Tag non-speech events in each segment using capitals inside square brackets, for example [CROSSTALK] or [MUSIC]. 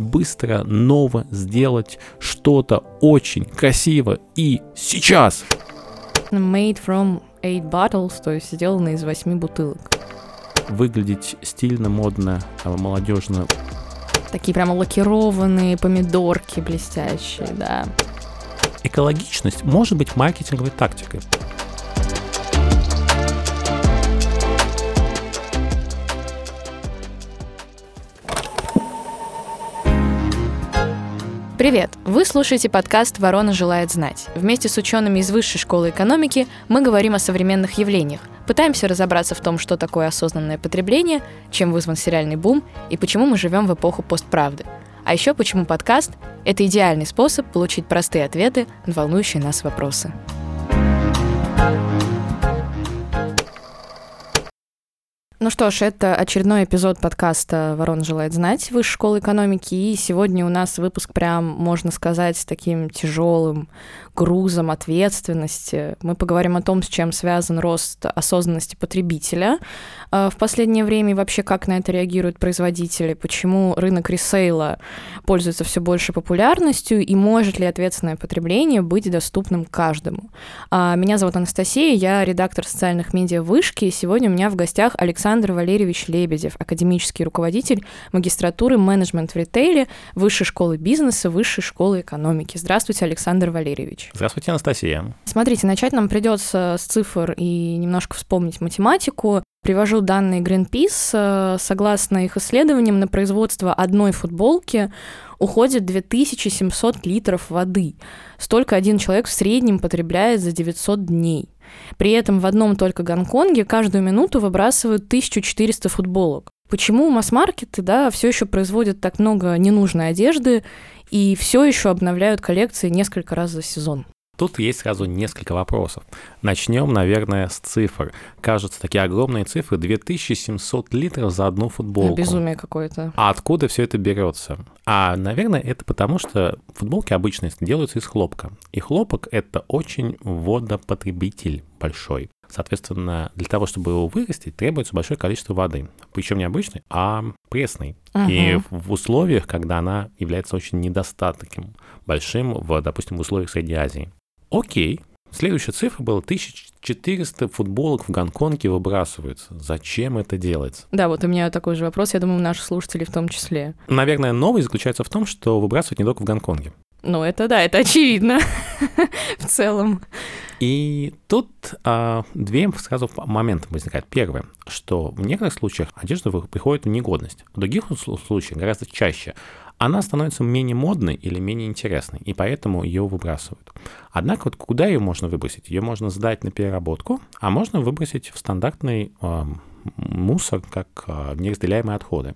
быстро, ново сделать что-то очень красиво и сейчас. Made from eight bottles, то есть сделано из восьми бутылок. Выглядеть стильно, модно, а, молодежно. Такие прямо лакированные помидорки блестящие, да. Экологичность может быть маркетинговой тактикой. Привет! Вы слушаете подкаст «Ворона желает знать». Вместе с учеными из Высшей школы экономики мы говорим о современных явлениях, пытаемся разобраться в том, что такое осознанное потребление, чем вызван сериальный бум и почему мы живем в эпоху постправды. А еще почему подкаст — это идеальный способ получить простые ответы на волнующие нас вопросы. Ну что ж, это очередной эпизод подкаста «Ворон желает знать» Высшей школы экономики, и сегодня у нас выпуск прям, можно сказать, с таким тяжелым грузом ответственности. Мы поговорим о том, с чем связан рост осознанности потребителя э, в последнее время и вообще как на это реагируют производители, почему рынок ресейла пользуется все больше популярностью и может ли ответственное потребление быть доступным каждому. А, меня зовут Анастасия, я редактор социальных медиа Вышки, и сегодня у меня в гостях Александр Валерьевич Лебедев, академический руководитель магистратуры менеджмент в ритейле Высшей школы бизнеса, Высшей школы экономики. Здравствуйте, Александр Валерьевич. Здравствуйте, Анастасия. Смотрите, начать нам придется с цифр и немножко вспомнить математику. Привожу данные Greenpeace. Согласно их исследованиям, на производство одной футболки уходит 2700 литров воды. Столько один человек в среднем потребляет за 900 дней. При этом в одном только Гонконге каждую минуту выбрасывают 1400 футболок. Почему масс-маркеты да, все еще производят так много ненужной одежды и все еще обновляют коллекции несколько раз за сезон. Тут есть сразу несколько вопросов. Начнем, наверное, с цифр. Кажутся такие огромные цифры. 2700 литров за одну футболку. Безумие какое-то. А откуда все это берется? А, наверное, это потому, что футболки обычно делаются из хлопка. И хлопок — это очень водопотребитель большой. Соответственно, для того, чтобы его вырастить, требуется большое количество воды. Причем не обычной, а пресной. Угу. И в условиях, когда она является очень недостаточным большим, в, допустим, в условиях Средней Азии. Окей, Следующая цифра была 1400 футболок в Гонконге выбрасываются. Зачем это делается? Да, вот у меня такой же вопрос, я думаю, наши слушатели в том числе. Наверное, новый заключается в том, что выбрасывать не только в Гонконге. Ну, это да, это очевидно [LAUGHS] в целом. И тут а, две сразу момента возникают. Первое, что в некоторых случаях одежда приходит в негодность. В других случаях, гораздо чаще, она становится менее модной или менее интересной, и поэтому ее выбрасывают. Однако вот куда ее можно выбросить? Ее можно сдать на переработку, а можно выбросить в стандартный э, мусор, как э, неразделяемые отходы.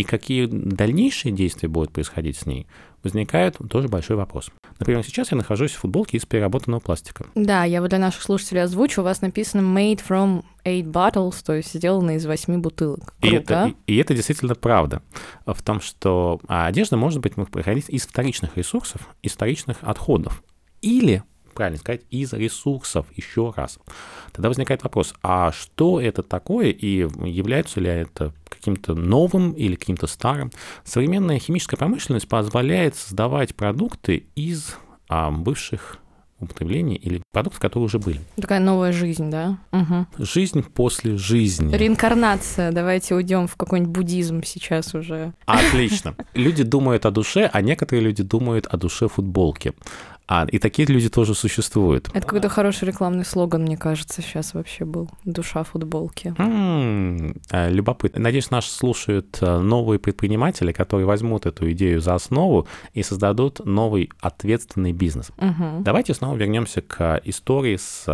И какие дальнейшие действия будут происходить с ней, возникает тоже большой вопрос. Например, сейчас я нахожусь в футболке из переработанного пластика. Да, я вот для наших слушателей озвучу. У вас написано made from eight bottles, то есть сделано из восьми бутылок. Круто. И это, и, и это действительно правда в том, что а, одежда может быть проходить из вторичных ресурсов, из вторичных отходов. Или правильно сказать, из ресурсов еще раз. Тогда возникает вопрос, а что это такое и является ли это каким-то новым или каким-то старым? Современная химическая промышленность позволяет создавать продукты из а, бывших употреблений или продуктов, которые уже были. Такая новая жизнь, да? Угу. Жизнь после жизни. Реинкарнация. Давайте уйдем в какой-нибудь буддизм сейчас уже. Отлично. Люди думают о душе, а некоторые люди думают о душе футболки. А, и такие люди тоже существуют. Это какой-то хороший рекламный слоган, мне кажется, сейчас вообще был. Душа футболки. М-м, любопытно. Надеюсь, нас слушают э, новые предприниматели, которые возьмут эту идею за основу и создадут новый ответственный бизнес. Угу. Давайте снова вернемся к истории с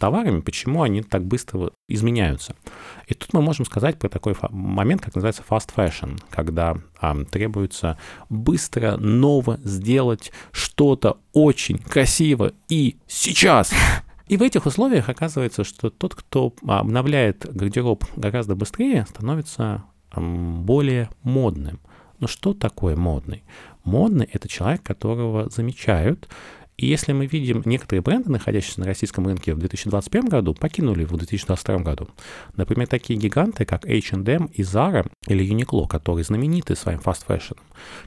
товарами, почему они так быстро изменяются. И тут мы можем сказать про такой момент, как называется fast fashion, когда требуется быстро, ново сделать что-то очень красиво и сейчас. И в этих условиях оказывается, что тот, кто обновляет гардероб гораздо быстрее, становится более модным. Но что такое модный? Модный — это человек, которого замечают, И если мы видим некоторые бренды, находящиеся на российском рынке в 2021 году, покинули его в 2022 году. Например, такие гиганты, как H&M и Zara или Uniqlo, которые знамениты своим fashion,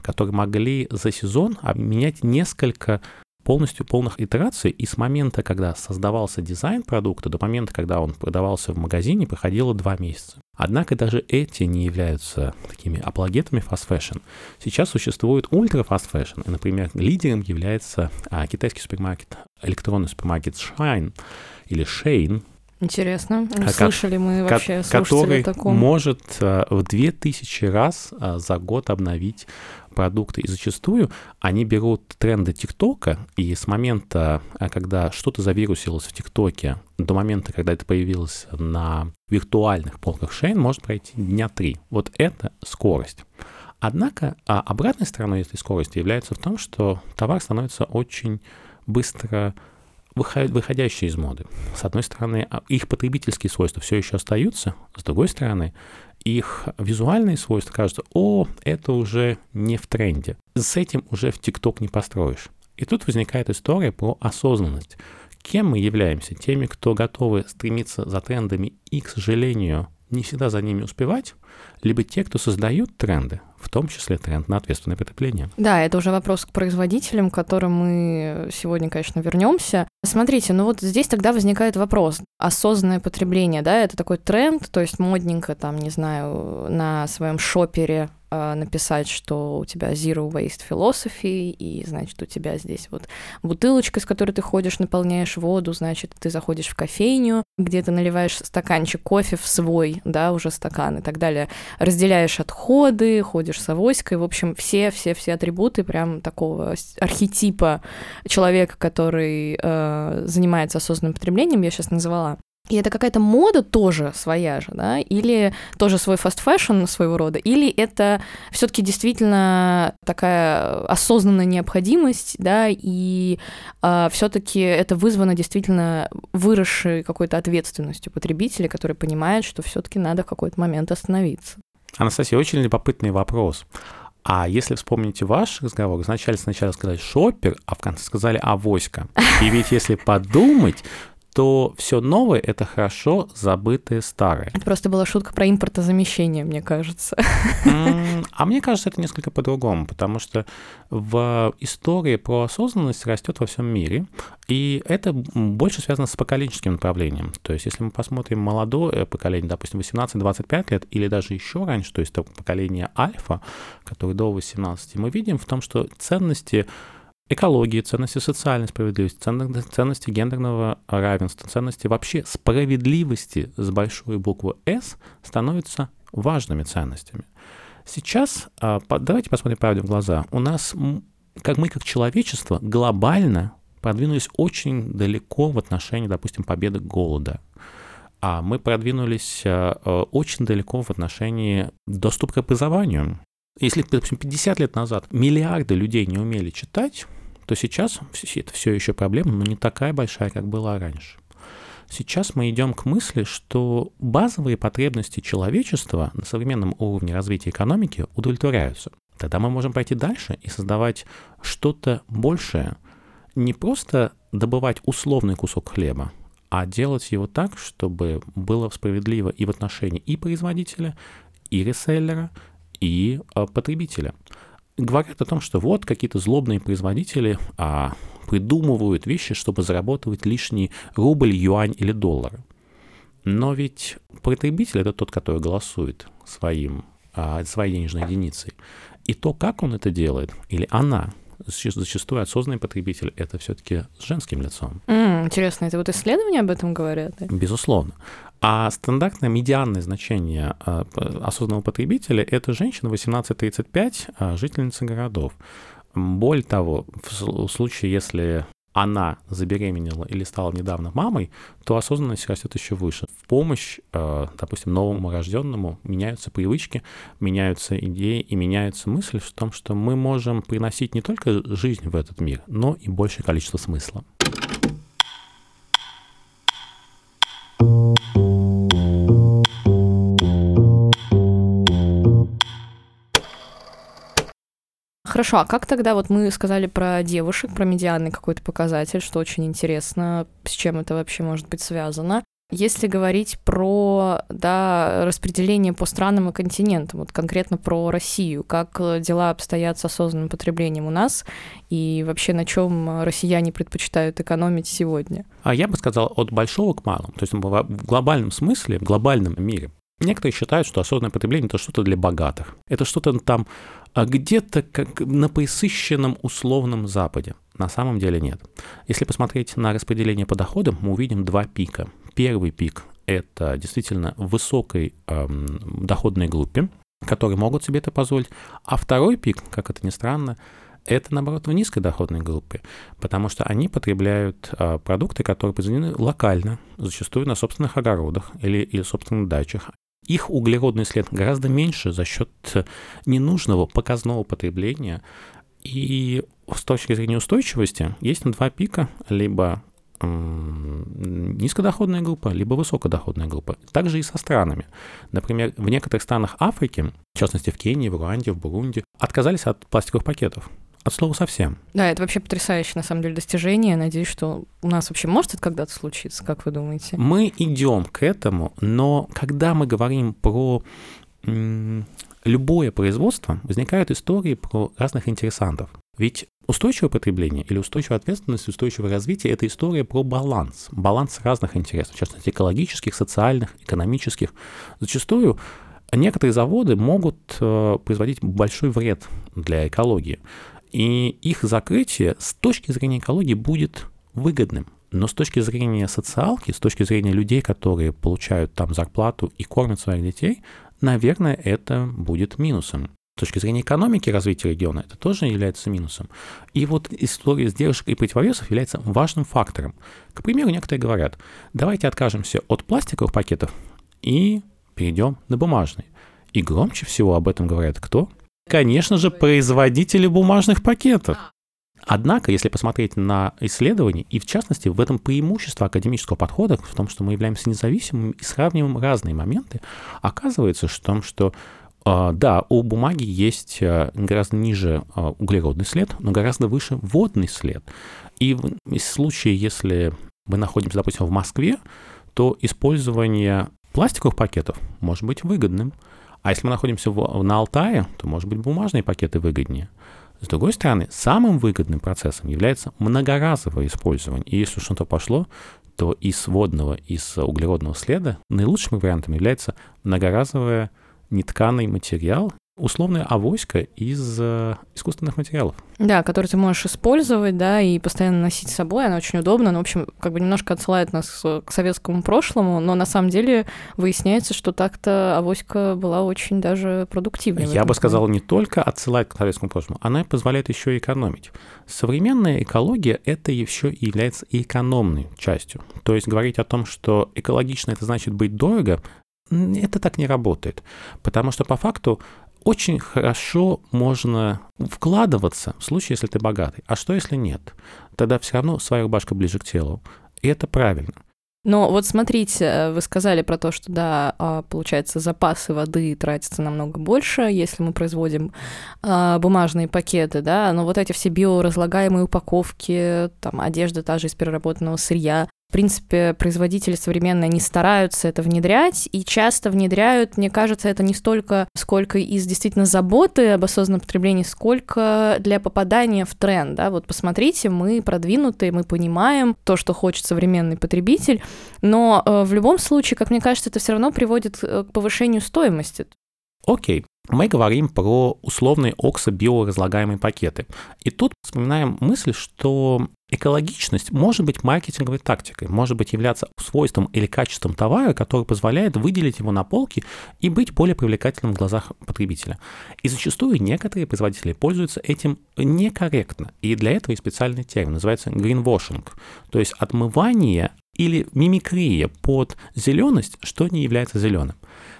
которые могли за сезон обменять несколько полностью полных итераций, и с момента, когда создавался дизайн продукта, до момента, когда он продавался в магазине, проходило два месяца. Однако даже эти не являются такими апологетами fast fashion. Сейчас существует ультра fast fashion, например, лидером является а, китайский супермаркет, электронный супермаркет Shine или Shane, Интересно. А Слышали мы вообще который таком? может а, в 2000 раз а, за год обновить продукты. И зачастую они берут тренды ТикТока, и с момента, когда что-то завирусилось в ТикТоке, до момента, когда это появилось на виртуальных полках Шейн, может пройти дня три. Вот это скорость. Однако обратной стороной этой скорости является в том, что товар становится очень быстро выходящие из моды. С одной стороны, а, их потребительские свойства все еще остаются, с другой стороны, их визуальные свойства кажутся, о, это уже не в тренде. С этим уже в ТикТок не построишь. И тут возникает история про осознанность. Кем мы являемся? Теми, кто готовы стремиться за трендами и, к сожалению, не всегда за ними успевать, либо те, кто создают тренды, в том числе тренд на ответственное потребление. Да, это уже вопрос к производителям, к которым мы сегодня, конечно, вернемся. Смотрите, ну вот здесь тогда возникает вопрос. Осознанное потребление, да, это такой тренд, то есть модненько там, не знаю, на своем шопере написать, что у тебя zero waste philosophy, и, значит, у тебя здесь вот бутылочка, с которой ты ходишь, наполняешь воду, значит, ты заходишь в кофейню, где ты наливаешь стаканчик кофе в свой, да, уже стакан и так далее, разделяешь отходы, ходишь с авоськой, в общем, все-все-все атрибуты прям такого архетипа человека, который э, занимается осознанным потреблением, я сейчас назвала. И это какая-то мода тоже своя же, да, или тоже свой fashion своего рода, или это все-таки действительно такая осознанная необходимость, да, и э, все-таки это вызвано действительно выросшей какой-то ответственностью потребителя, который понимает, что все-таки надо в какой-то момент остановиться. Анастасия, очень любопытный вопрос. А если вспомните ваш разговор, вначале сначала сказали шопер, а в конце сказали авоська. И ведь если подумать, то все новое это хорошо забытое старое. Это просто была шутка про импортозамещение, мне кажется. А мне кажется, это несколько по-другому, потому что в истории про осознанность растет во всем мире, и это больше связано с поколенческим направлением. То есть, если мы посмотрим молодое поколение, допустим, 18-25 лет, или даже еще раньше, то есть поколение альфа, которое до 18, мы видим в том, что ценности экологии, ценности социальной справедливости, ценности гендерного равенства, ценности вообще справедливости с большой буквы «С» становятся важными ценностями. Сейчас, а, давайте посмотрим правде в глаза, у нас, как мы как человечество, глобально продвинулись очень далеко в отношении, допустим, победы голода. А мы продвинулись а, а, очень далеко в отношении доступа к образованию. Если, допустим, 50 лет назад миллиарды людей не умели читать, то сейчас это все еще проблема, но не такая большая, как была раньше. Сейчас мы идем к мысли, что базовые потребности человечества на современном уровне развития экономики удовлетворяются. Тогда мы можем пойти дальше и создавать что-то большее. Не просто добывать условный кусок хлеба, а делать его так, чтобы было справедливо и в отношении и производителя, и реселлера, и э, потребителя говорят о том, что вот какие-то злобные производители а, придумывают вещи, чтобы заработать лишний рубль, юань или доллар. Но ведь потребитель это тот, который голосует своим, а, своей денежной единицей. И то, как он это делает, или она, зачастую осознанный потребитель это все-таки с женским лицом. Mm, интересно, это вот исследования об этом говорят? Да? Безусловно. А стандартное медианное значение а, осознанного потребителя – это женщина 18-35, а, жительница городов. Более того, в случае, если она забеременела или стала недавно мамой, то осознанность растет еще выше. В помощь, а, допустим, новому рожденному меняются привычки, меняются идеи и меняется мысль в том, что мы можем приносить не только жизнь в этот мир, но и большее количество смысла. Хорошо, а как тогда, вот мы сказали про девушек, про медианный какой-то показатель, что очень интересно, с чем это вообще может быть связано. Если говорить про да, распределение по странам и континентам, вот конкретно про Россию, как дела обстоят с осознанным потреблением у нас и вообще на чем россияне предпочитают экономить сегодня? А я бы сказал от большого к малому. То есть в глобальном смысле, в глобальном мире Некоторые считают, что осознанное потребление – это что-то для богатых. Это что-то там а где-то как на присыщенном условном Западе. На самом деле нет. Если посмотреть на распределение по доходам, мы увидим два пика. Первый пик – это действительно высокой эм, доходной группе, которые могут себе это позволить. А второй пик, как это ни странно, это, наоборот, в низкой доходной группе, потому что они потребляют э, продукты, которые произведены локально, зачастую на собственных огородах или, или собственных дачах их углеродный след гораздо меньше за счет ненужного показного потребления. И с точки зрения устойчивости есть два пика, либо низкодоходная группа, либо высокодоходная группа. Также и со странами. Например, в некоторых странах Африки, в частности в Кении, в Руанде, в Бурунде, отказались от пластиковых пакетов. От слова совсем. Да, это вообще потрясающее, на самом деле, достижение. Надеюсь, что у нас вообще может это когда-то случиться, как вы думаете? Мы идем к этому, но когда мы говорим про любое производство, возникают истории про разных интересантов. Ведь устойчивое потребление или устойчивая ответственность, устойчивое развитие – это история про баланс. Баланс разных интересов, в частности, экологических, социальных, экономических. Зачастую некоторые заводы могут э, производить большой вред для экологии. И их закрытие с точки зрения экологии будет выгодным. Но с точки зрения социалки, с точки зрения людей, которые получают там зарплату и кормят своих детей, наверное, это будет минусом. С точки зрения экономики развития региона это тоже является минусом. И вот история сдержек и противовесов является важным фактором. К примеру, некоторые говорят, давайте откажемся от пластиковых пакетов и перейдем на бумажные. И громче всего об этом говорят кто? Конечно же, производители бумажных пакетов. Однако, если посмотреть на исследования, и в частности в этом преимущество академического подхода, в том, что мы являемся независимыми и сравниваем разные моменты, оказывается, в том, что а, да, у бумаги есть а, гораздо ниже а, углеродный след, но гораздо выше водный след. И в случае, если мы находимся, допустим, в Москве, то использование пластиковых пакетов может быть выгодным. А если мы находимся в, на Алтае, то, может быть, бумажные пакеты выгоднее. С другой стороны, самым выгодным процессом является многоразовое использование. И если что-то пошло, то из водного, из углеродного следа наилучшим вариантом является многоразовое нетканый материал, условная авоська из э, искусственных материалов. Да, который ты можешь использовать, да, и постоянно носить с собой, она очень удобна, но, в общем, как бы немножко отсылает нас к советскому прошлому, но на самом деле выясняется, что так-то авоська была очень даже продуктивной. Я бы сказал, не только отсылает к советскому прошлому, она позволяет еще экономить. Современная экология — это еще и является экономной частью. То есть говорить о том, что экологично это значит быть дорого, это так не работает, потому что по факту очень хорошо можно вкладываться в случае, если ты богатый. А что, если нет? Тогда все равно своя рубашка ближе к телу. И это правильно. Но вот смотрите, вы сказали про то, что, да, а, получается, запасы воды тратятся намного больше, если мы производим а, бумажные пакеты, да, но вот эти все биоразлагаемые упаковки, там, одежда та же из переработанного сырья, в принципе, производители современные не стараются это внедрять, и часто внедряют, мне кажется, это не столько, сколько из действительно заботы об осознанном потреблении, сколько для попадания в тренд, да, вот посмотрите, мы продвинутые, мы понимаем то, что хочет современный потребитель, но э, в любом случае, как мне кажется, это все равно приводит э, к повышению стоимости. Окей, мы говорим про условные оксо-биоразлагаемые пакеты. И тут вспоминаем мысль, что экологичность может быть маркетинговой тактикой, может быть являться свойством или качеством товара, который позволяет выделить его на полке и быть более привлекательным в глазах потребителя. И зачастую некоторые производители пользуются этим некорректно. И для этого есть специальный термин, называется greenwashing, то есть отмывание или мимикрия под зеленость, что не является зеленым.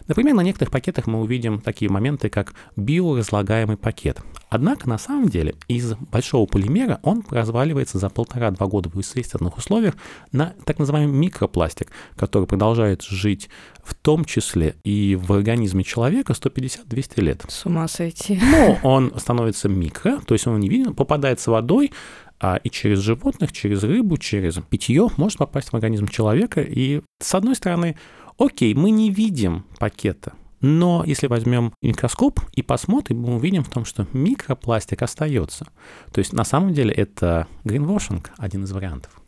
Например, на некоторых пакетах мы увидим такие моменты, как биоразлагаемый пакет. Однако, на самом деле, из большого полимера он разваливается за полтора-два года в естественных условиях на так называемый микропластик, который продолжает жить в том числе и в организме человека 150-200 лет. С ума сойти. Но он становится микро, то есть он не виден, попадает с водой, и через животных, через рыбу, через питье может попасть в организм человека. И с одной стороны, окей, мы не видим пакета, но если возьмем микроскоп и посмотрим, мы увидим в том, что микропластик остается. То есть на самом деле это greenwashing, один из вариантов.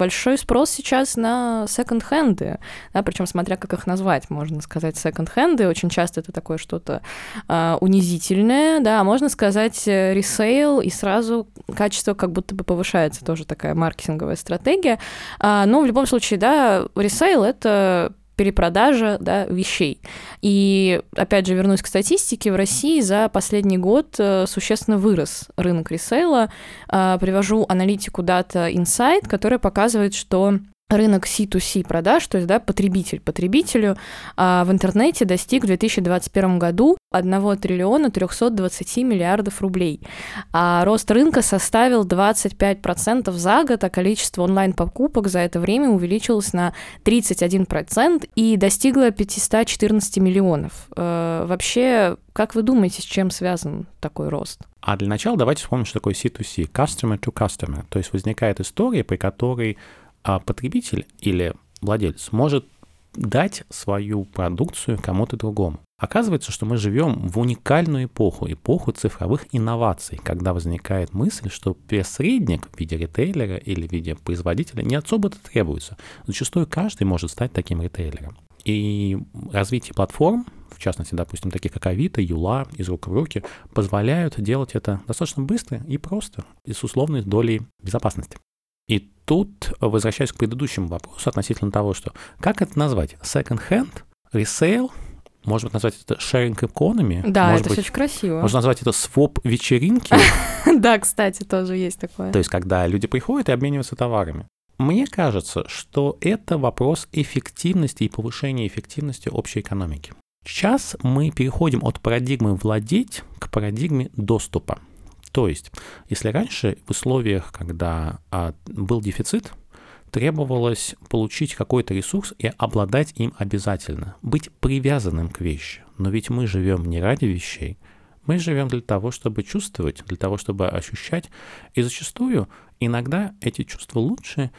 Большой спрос сейчас на секонд-хенды, да, причем смотря как их назвать, можно сказать секонд-хенды, очень часто это такое что-то э, унизительное, да, а можно сказать э, ресейл, и сразу качество как будто бы повышается, тоже такая маркетинговая стратегия. А, но в любом случае, да, ресейл — это перепродажа да, вещей. И, опять же, вернусь к статистике, в России за последний год э, существенно вырос рынок ресейла. А, привожу аналитику Data Insight, которая показывает, что рынок C2C продаж, то есть да, потребитель потребителю, а, в интернете достиг в 2021 году 1 триллиона 320 миллиардов рублей. А рост рынка составил 25% за год, а количество онлайн-покупок за это время увеличилось на 31% и достигло 514 миллионов. Э, вообще, как вы думаете, с чем связан такой рост? А для начала давайте вспомним, что такое C2C, customer to customer. То есть возникает история, при которой а потребитель или владелец может дать свою продукцию кому-то другому. Оказывается, что мы живем в уникальную эпоху, эпоху цифровых инноваций, когда возникает мысль, что посредник в виде ритейлера или в виде производителя не особо-то требуется. Зачастую каждый может стать таким ритейлером. И развитие платформ, в частности, допустим, таких как Авито, Юла, из рук в руки, позволяют делать это достаточно быстро и просто, и с условной долей безопасности. И тут возвращаюсь к предыдущему вопросу относительно того, что как это назвать? Second hand, resale, может быть, назвать это sharing economy. Да, может это быть, очень красиво. Можно назвать это своп вечеринки. [LAUGHS] Да, кстати, тоже есть такое. То есть, когда люди приходят и обмениваются товарами. Мне кажется, что это вопрос эффективности и повышения эффективности общей экономики. Сейчас мы переходим от парадигмы владеть к парадигме доступа. То есть, если раньше в условиях, когда а, был дефицит, требовалось получить какой-то ресурс и обладать им обязательно, быть привязанным к вещи. Но ведь мы живем не ради вещей, мы живем для того, чтобы чувствовать, для того, чтобы ощущать. И зачастую иногда эти чувства лучше,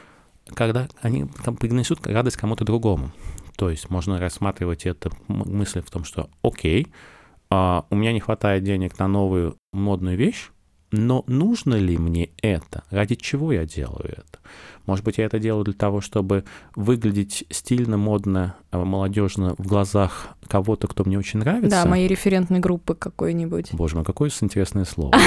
когда они принесут радость кому-то другому. То есть можно рассматривать это мысль в том, что окей, а, у меня не хватает денег на новую модную вещь, но нужно ли мне это? Ради чего я делаю это? Может быть, я это делаю для того, чтобы выглядеть стильно, модно, а, молодежно в глазах кого-то, кто мне очень нравится. Да, моей референтной группы какой-нибудь. Боже мой, какое интересное слово. [LAUGHS]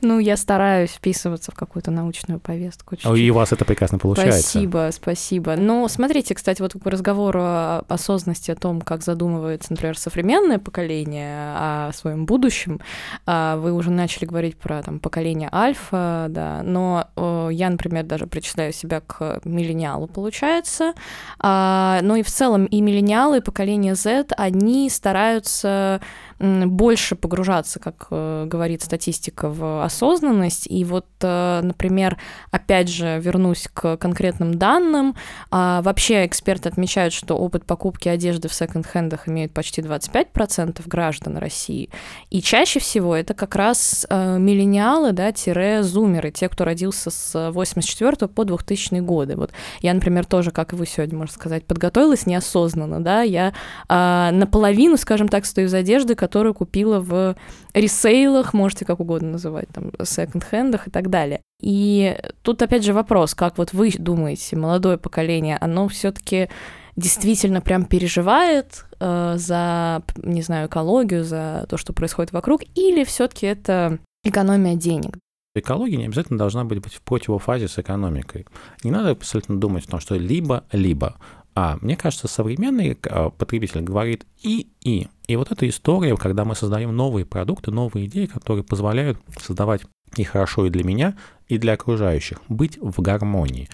Ну, я стараюсь вписываться в какую-то научную повестку. И у вас это прекрасно получается. Спасибо, спасибо. Ну, смотрите, кстати, вот к разговору о осознанности, о том, как задумывается, например, современное поколение о своем будущем, а, вы уже начали говорить про там, поколение альфа, да, но я, например, даже причисляю себя к миллениалу, получается. А, ну и в целом и миллениалы, и поколение Z, они стараются больше погружаться, как э, говорит статистика, в осознанность. И вот, э, например, опять же, вернусь к конкретным данным. А, вообще эксперты отмечают, что опыт покупки одежды в секонд-хендах имеют почти 25% граждан России. И чаще всего это как раз э, миллениалы, да, тире зумеры, те, кто родился с 84 по 2000 годы. Вот я, например, тоже, как и вы сегодня, можно сказать, подготовилась неосознанно, да, я а, наполовину, скажем так, стою из одежды, которую купила в ресейлах, можете как угодно называть, там, секонд-хендах и так далее. И тут опять же вопрос, как вот вы думаете, молодое поколение, оно все таки действительно прям переживает э, за, не знаю, экологию, за то, что происходит вокруг, или все-таки это экономия денег? Экология не обязательно должна быть в противофазе с экономикой. Не надо абсолютно думать о том, что либо-либо. А мне кажется, современный а, потребитель говорит и-и. И вот эта история, когда мы создаем новые продукты, новые идеи, которые позволяют создавать и хорошо и для меня, и для окружающих. Быть в гармонии.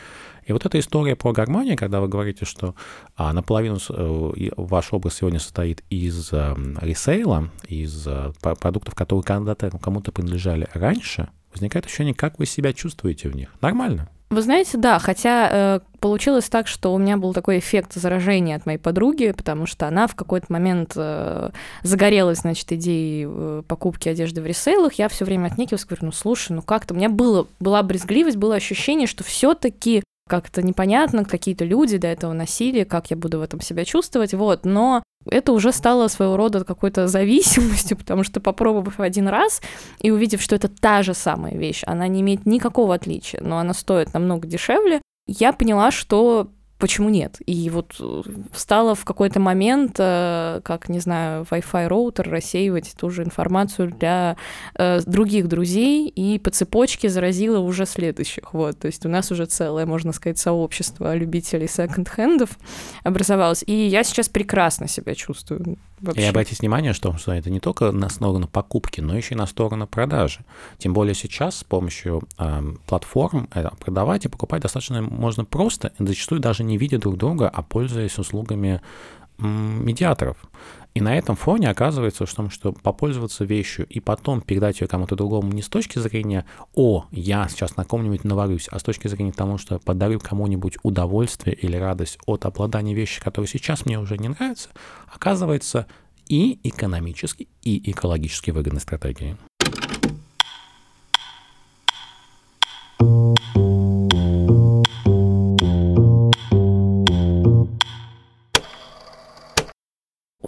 И вот эта история про гармонию, когда вы говорите, что а, наполовину э, ваш образ сегодня состоит из э, ресейла, из э, продуктов, которые когда-то кому-то принадлежали раньше, возникает ощущение, как вы себя чувствуете в них. Нормально. Вы знаете, да, хотя э, получилось так, что у меня был такой эффект заражения от моей подруги, потому что она в какой-то момент э, загорелась, значит, идеей э, покупки одежды в ресейлах. Я все время отнекивалась, говорю, ну слушай, ну как-то у меня было, была брезгливость, было ощущение, что все-таки как-то непонятно, какие-то люди до этого носили, как я буду в этом себя чувствовать, вот, но это уже стало своего рода какой-то зависимостью, [LAUGHS] потому что попробовав один раз и увидев, что это та же самая вещь, она не имеет никакого отличия, но она стоит намного дешевле, я поняла, что почему нет? И вот э, стало в какой-то момент, э, как, не знаю, Wi-Fi роутер рассеивать ту же информацию для э, других друзей, и по цепочке заразила уже следующих. Вот, то есть у нас уже целое, можно сказать, сообщество любителей секонд-хендов образовалось. И я сейчас прекрасно себя чувствую. Вообще. И обратите внимание, что, что это не только на сторону покупки, но еще и на сторону продажи. Тем более сейчас с помощью э, платформ э, продавать и покупать достаточно можно просто, и зачастую даже не видя друг друга, а пользуясь услугами медиаторов. И на этом фоне оказывается, что, что попользоваться вещью и потом передать ее кому-то другому не с точки зрения «О, я сейчас на ком-нибудь наварюсь», а с точки зрения того, что подарю кому-нибудь удовольствие или радость от обладания вещи, которая сейчас мне уже не нравится, оказывается и экономически, и экологически выгодной стратегией.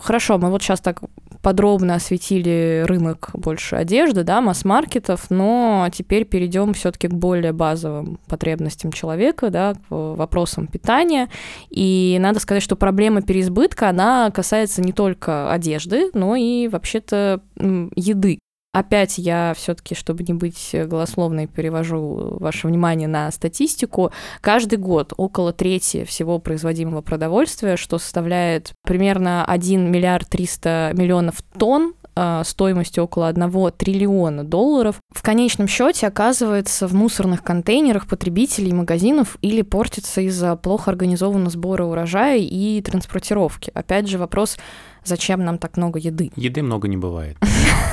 Хорошо, мы вот сейчас так подробно осветили рынок больше одежды, да, масс-маркетов, но теперь перейдем все-таки к более базовым потребностям человека, да, к вопросам питания. И надо сказать, что проблема переизбытка, она касается не только одежды, но и вообще-то еды. Опять я все-таки, чтобы не быть голословной, перевожу ваше внимание на статистику. Каждый год около трети всего производимого продовольствия, что составляет примерно 1 миллиард 300 миллионов тонн, а, стоимостью около 1 триллиона долларов, в конечном счете оказывается в мусорных контейнерах потребителей магазинов или портится из-за плохо организованного сбора урожая и транспортировки. Опять же, вопрос зачем нам так много еды? Еды много не бывает.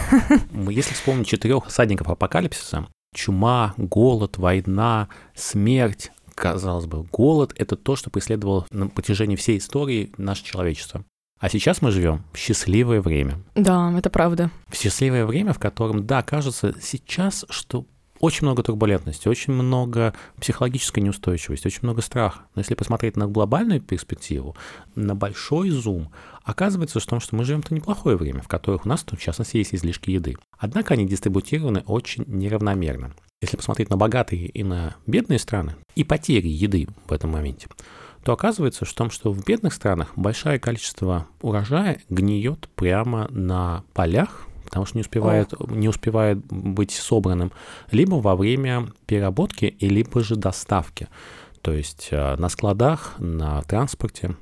[LAUGHS] Если вспомнить четырех садников апокалипсиса, чума, голод, война, смерть, казалось бы, голод — это то, что преследовало на протяжении всей истории наше человечество. А сейчас мы живем в счастливое время. Да, это правда. В счастливое время, в котором, да, кажется сейчас, что очень много турбулентности, очень много психологической неустойчивости, очень много страха. Но если посмотреть на глобальную перспективу, на большой зум, оказывается, что, что мы живем в неплохое время, в которых у нас, в частности, есть излишки еды. Однако они дистрибутированы очень неравномерно. Если посмотреть на богатые и на бедные страны, и потери еды в этом моменте, то оказывается, что, том, что в бедных странах большое количество урожая гниет прямо на полях, потому что не успевает, не успевает быть собранным, либо во время переработки, и либо же доставки. То есть э, на складах, на транспорте.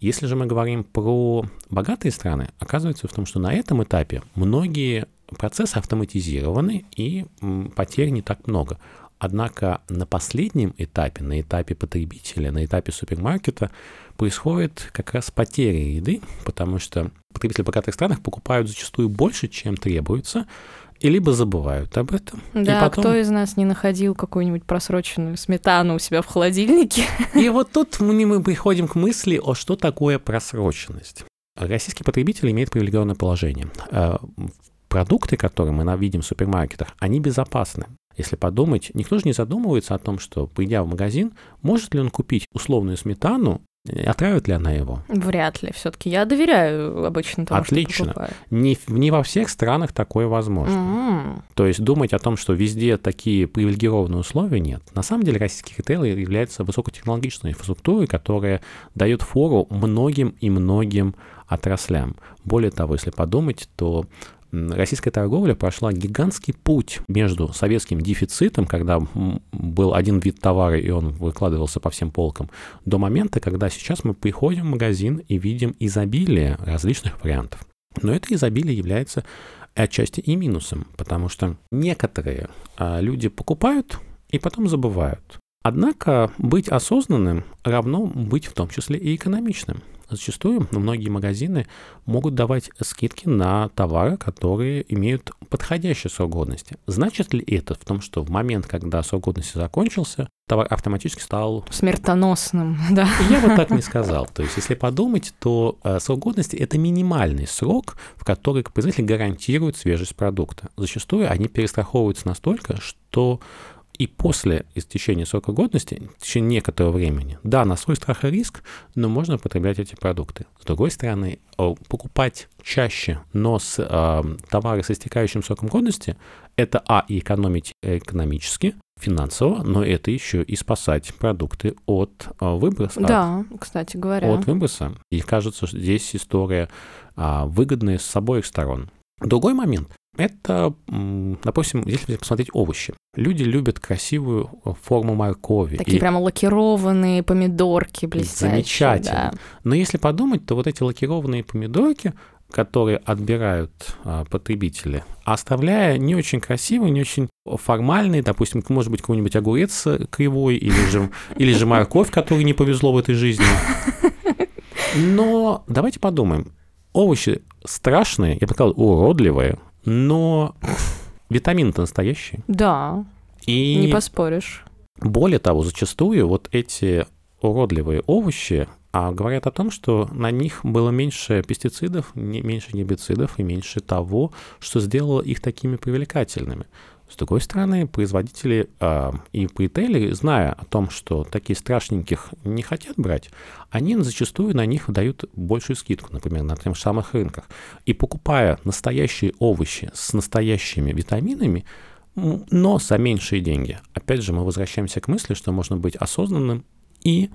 Если же мы говорим про богатые страны, оказывается в том, что на этом этапе многие процессы автоматизированы и потерь не так много. Однако на последнем этапе, на этапе потребителя, на этапе супермаркета происходит как раз потеря еды, потому что потребители в богатых странах покупают зачастую больше, чем требуется, и либо забывают об этом. Да, потом... кто из нас не находил какую-нибудь просроченную сметану у себя в холодильнике? [LAUGHS] И вот тут мы, мы приходим к мысли, о что такое просроченность. Российский потребитель имеет привилегированное положение. Э, продукты, которые мы видим в супермаркетах, они безопасны. Если подумать, никто же не задумывается о том, что, придя в магазин, может ли он купить условную сметану, отравит ли она его? Вряд ли. Все-таки я доверяю обычно тому, Отлично. что. Не, не во всех странах такое возможно. Mm-hmm. То есть думать о том, что везде такие привилегированные условия нет. На самом деле российский ритейл является высокотехнологичной инфраструктурой, которая дает фору многим и многим отраслям. Более того, если подумать, то российская торговля прошла гигантский путь между советским дефицитом, когда был один вид товара, и он выкладывался по всем полкам, до момента, когда сейчас мы приходим в магазин и видим изобилие различных вариантов. Но это изобилие является отчасти и минусом, потому что некоторые а, люди покупают и потом забывают. Однако быть осознанным равно быть в том числе и экономичным. Зачастую многие магазины могут давать скидки на товары, которые имеют подходящий срок годности. Значит ли это в том, что в момент, когда срок годности закончился, товар автоматически стал... Смертоносным, [LAUGHS] да. Я бы так не сказал. То есть, если подумать, то э, срок годности – это минимальный срок, в который производитель гарантирует свежесть продукта. Зачастую они перестраховываются настолько, что и после истечения срока годности, в течение некоторого времени, да, на свой страх и риск, но можно потреблять эти продукты. С другой стороны, покупать чаще, но с э, товары с истекающим сроком годности, это, а, и экономить экономически, финансово, но это еще и спасать продукты от э, выброса. Да, от, кстати говоря. От выброса. И кажется, что здесь история э, выгодная с обоих сторон. Другой момент. Это, допустим, если посмотреть овощи. Люди любят красивую э, форму моркови. Такие и... прямо лакированные помидорки блестящие. Замечательно. Да. Но если подумать, то вот эти лакированные помидорки, которые отбирают а, потребители, оставляя не очень красивый, не очень формальный, допустим, может быть, какой-нибудь огурец кривой или же, или же морковь, которой не повезло в этой жизни. Но давайте подумаем. Овощи страшные, я бы сказал, уродливые, но витамины-то настоящие. Да, и не поспоришь. Более того, зачастую вот эти уродливые овощи а говорят о том, что на них было меньше пестицидов, меньше гербицидов и меньше того, что сделало их такими привлекательными. С другой стороны, производители э, и ритейлеры, зная о том, что такие страшненьких не хотят брать, они зачастую на них дают большую скидку, например, на тех самых рынках. И покупая настоящие овощи с настоящими витаминами, но за меньшие деньги, опять же, мы возвращаемся к мысли, что можно быть осознанным и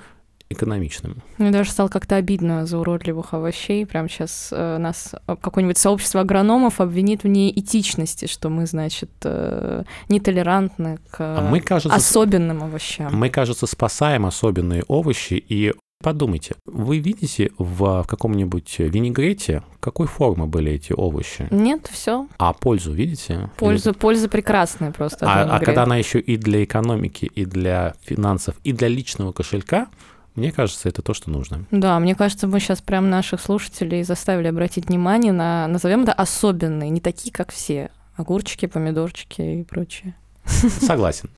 экономичным. Мне даже стало как-то обидно за уродливых овощей. Прям сейчас э, нас э, какое-нибудь сообщество агрономов обвинит в неэтичности, что мы, значит, э, нетолерантны к а мы, кажется, особенным овощам. Мы, кажется, спасаем особенные овощи и Подумайте, вы видите в каком-нибудь винегрете, какой формы были эти овощи? Нет, все. А пользу видите? Польза, Или... польза прекрасная просто. А, а когда она еще и для экономики, и для финансов, и для личного кошелька, мне кажется, это то, что нужно. Да, мне кажется, мы сейчас прям наших слушателей заставили обратить внимание на, назовем это, особенные, не такие, как все. Огурчики, помидорчики и прочее. Согласен.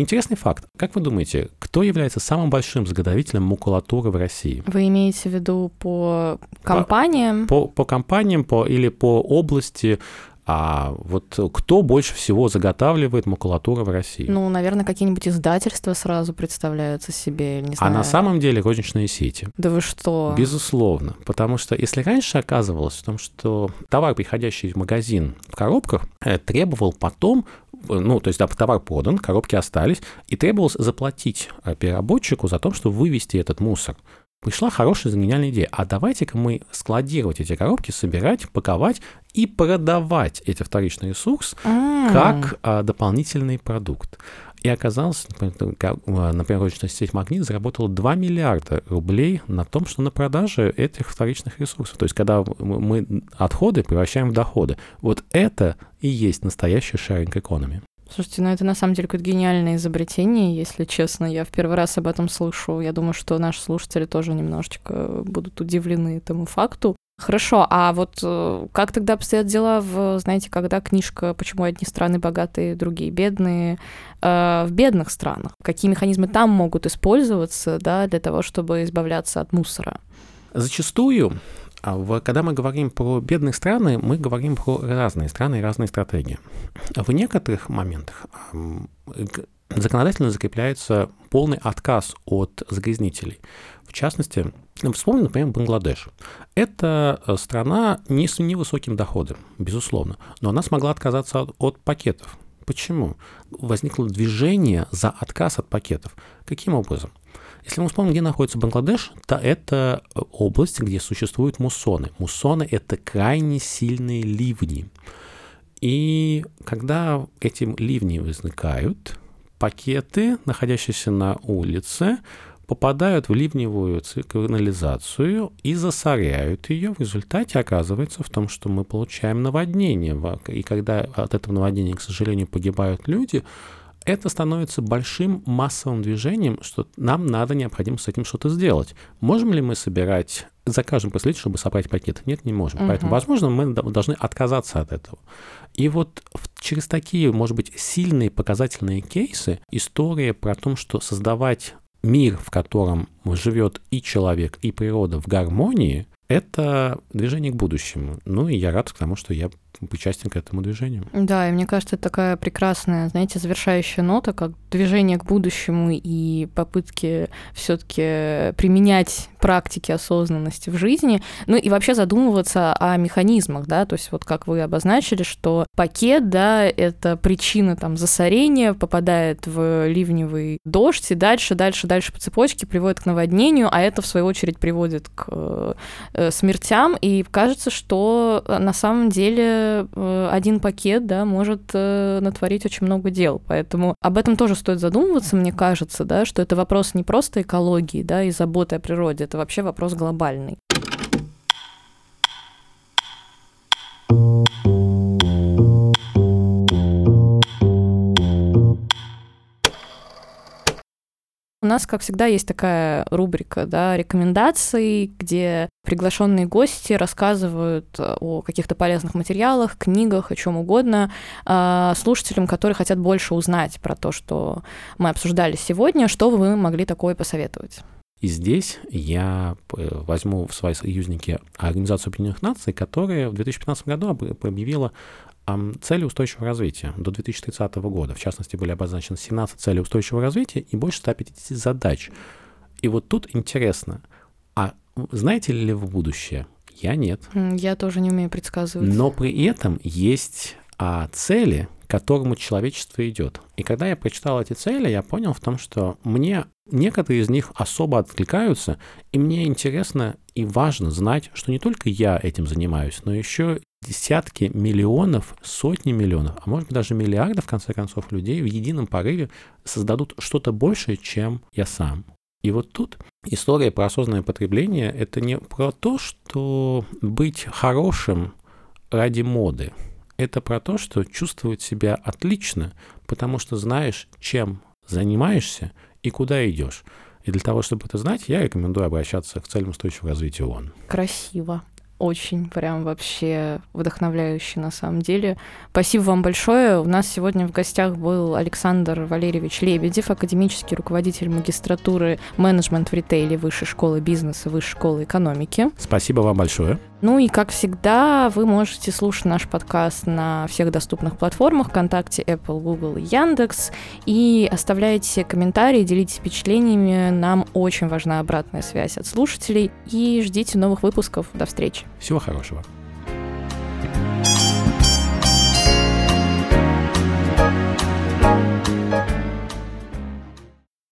Интересный факт. Как вы думаете, кто является самым большим заготовителем макулатуры в России? Вы имеете в виду по компаниям? По, по, по компаниям по, или по области а вот кто больше всего заготавливает макулатуру в России? Ну, наверное, какие-нибудь издательства сразу представляются себе, не знаю. А на самом деле розничные сети. Да вы что? Безусловно. Потому что если раньше оказывалось в том, что товар, приходящий в магазин в коробках, э, требовал потом ну, то есть, товар продан, коробки остались, и требовалось заплатить э, переработчику за то, чтобы вывести этот мусор. Пришла хорошая, гениальная идея. А давайте-ка мы складировать эти коробки, собирать, паковать и продавать эти вторичный ресурс mm. как а, дополнительный продукт. И оказалось, например, розничная сеть «Магнит» заработала 2 миллиарда рублей на том, что на продаже этих вторичных ресурсов. То есть, когда мы отходы превращаем в доходы. Вот это и есть настоящая sharing economy. Слушайте, ну это на самом деле какое-то гениальное изобретение, если честно. Я в первый раз об этом слышу. Я думаю, что наши слушатели тоже немножечко будут удивлены этому факту. Хорошо, а вот э, как тогда обстоят дела в, знаете, когда книжка «Почему одни страны богатые, другие бедные» э, в бедных странах? Какие механизмы там могут использоваться да, для того, чтобы избавляться от мусора? Зачастую, а когда мы говорим про бедные страны, мы говорим про разные страны и разные стратегии. В некоторых моментах законодательно закрепляется полный отказ от загрязнителей. В частности, вспомним, например, Бангладеш. Это э, страна не с невысоким доходом, безусловно, но она смогла отказаться от, от пакетов. Почему? Возникло движение за отказ от пакетов. Каким образом? Если мы вспомним, где находится Бангладеш, то это э, область, где существуют муссоны. Муссоны — это крайне сильные ливни. И когда эти ливни возникают, пакеты, находящиеся на улице, попадают в ливневую канализацию и засоряют ее. В результате оказывается в том, что мы получаем наводнение. И когда от этого наводнения, к сожалению, погибают люди, это становится большим массовым движением, что нам надо необходимо с этим что-то сделать. Можем ли мы собирать, закажем последний, чтобы собрать пакеты? Нет, не можем. Угу. Поэтому, возможно, мы должны отказаться от этого. И вот через такие, может быть, сильные показательные кейсы история про то, что создавать мир, в котором живет и человек, и природа в гармонии, это движение к будущему. Ну и я рад к тому, что я причастен этому движению. Да, и мне кажется, это такая прекрасная, знаете, завершающая нота, как движение к будущему и попытки все-таки применять практики осознанности в жизни, ну и вообще задумываться о механизмах, да, то есть вот как вы обозначили, что пакет, да, это причина там засорения, попадает в ливневый дождь и дальше, дальше, дальше по цепочке приводит к наводнению, а это в свою очередь приводит к э, смертям, и кажется, что на самом деле э, один пакет, да, может э, натворить очень много дел, поэтому об этом тоже стоит задумываться, мне кажется, да, что это вопрос не просто экологии, да, и заботы о природе, это вообще вопрос глобальный. Нас, как всегда, есть такая рубрика, да, рекомендаций, где приглашенные гости рассказывают о каких-то полезных материалах, книгах, о чем угодно, а, слушателям, которые хотят больше узнать про то, что мы обсуждали сегодня, что вы могли такое посоветовать. И здесь я э, возьму в свои союзники Организацию Объединенных Наций, которая в 2015 году объявила цели устойчивого развития до 2030 года. В частности, были обозначены 17 целей устойчивого развития и больше 150 задач. И вот тут интересно, а знаете ли вы будущее? Я нет. Я тоже не умею предсказывать. Но при этом есть а, цели, к которому человечество идет. И когда я прочитал эти цели, я понял в том, что мне некоторые из них особо откликаются, и мне интересно и важно знать, что не только я этим занимаюсь, но еще десятки миллионов, сотни миллионов, а может быть даже миллиардов, в конце концов, людей в едином порыве создадут что-то большее, чем я сам. И вот тут история про осознанное потребление — это не про то, что быть хорошим ради моды — это про то, что чувствовать себя отлично, потому что знаешь, чем занимаешься и куда идешь. И для того, чтобы это знать, я рекомендую обращаться к целям устойчивого развития ООН. Красиво очень прям вообще вдохновляющий на самом деле. Спасибо вам большое. У нас сегодня в гостях был Александр Валерьевич Лебедев, академический руководитель магистратуры менеджмент в ритейле Высшей школы бизнеса, Высшей школы экономики. Спасибо вам большое. Ну и, как всегда, вы можете слушать наш подкаст на всех доступных платформах ВКонтакте, Apple, Google и Яндекс. И оставляйте комментарии, делитесь впечатлениями. Нам очень важна обратная связь от слушателей. И ждите новых выпусков. До встречи. Всего хорошего.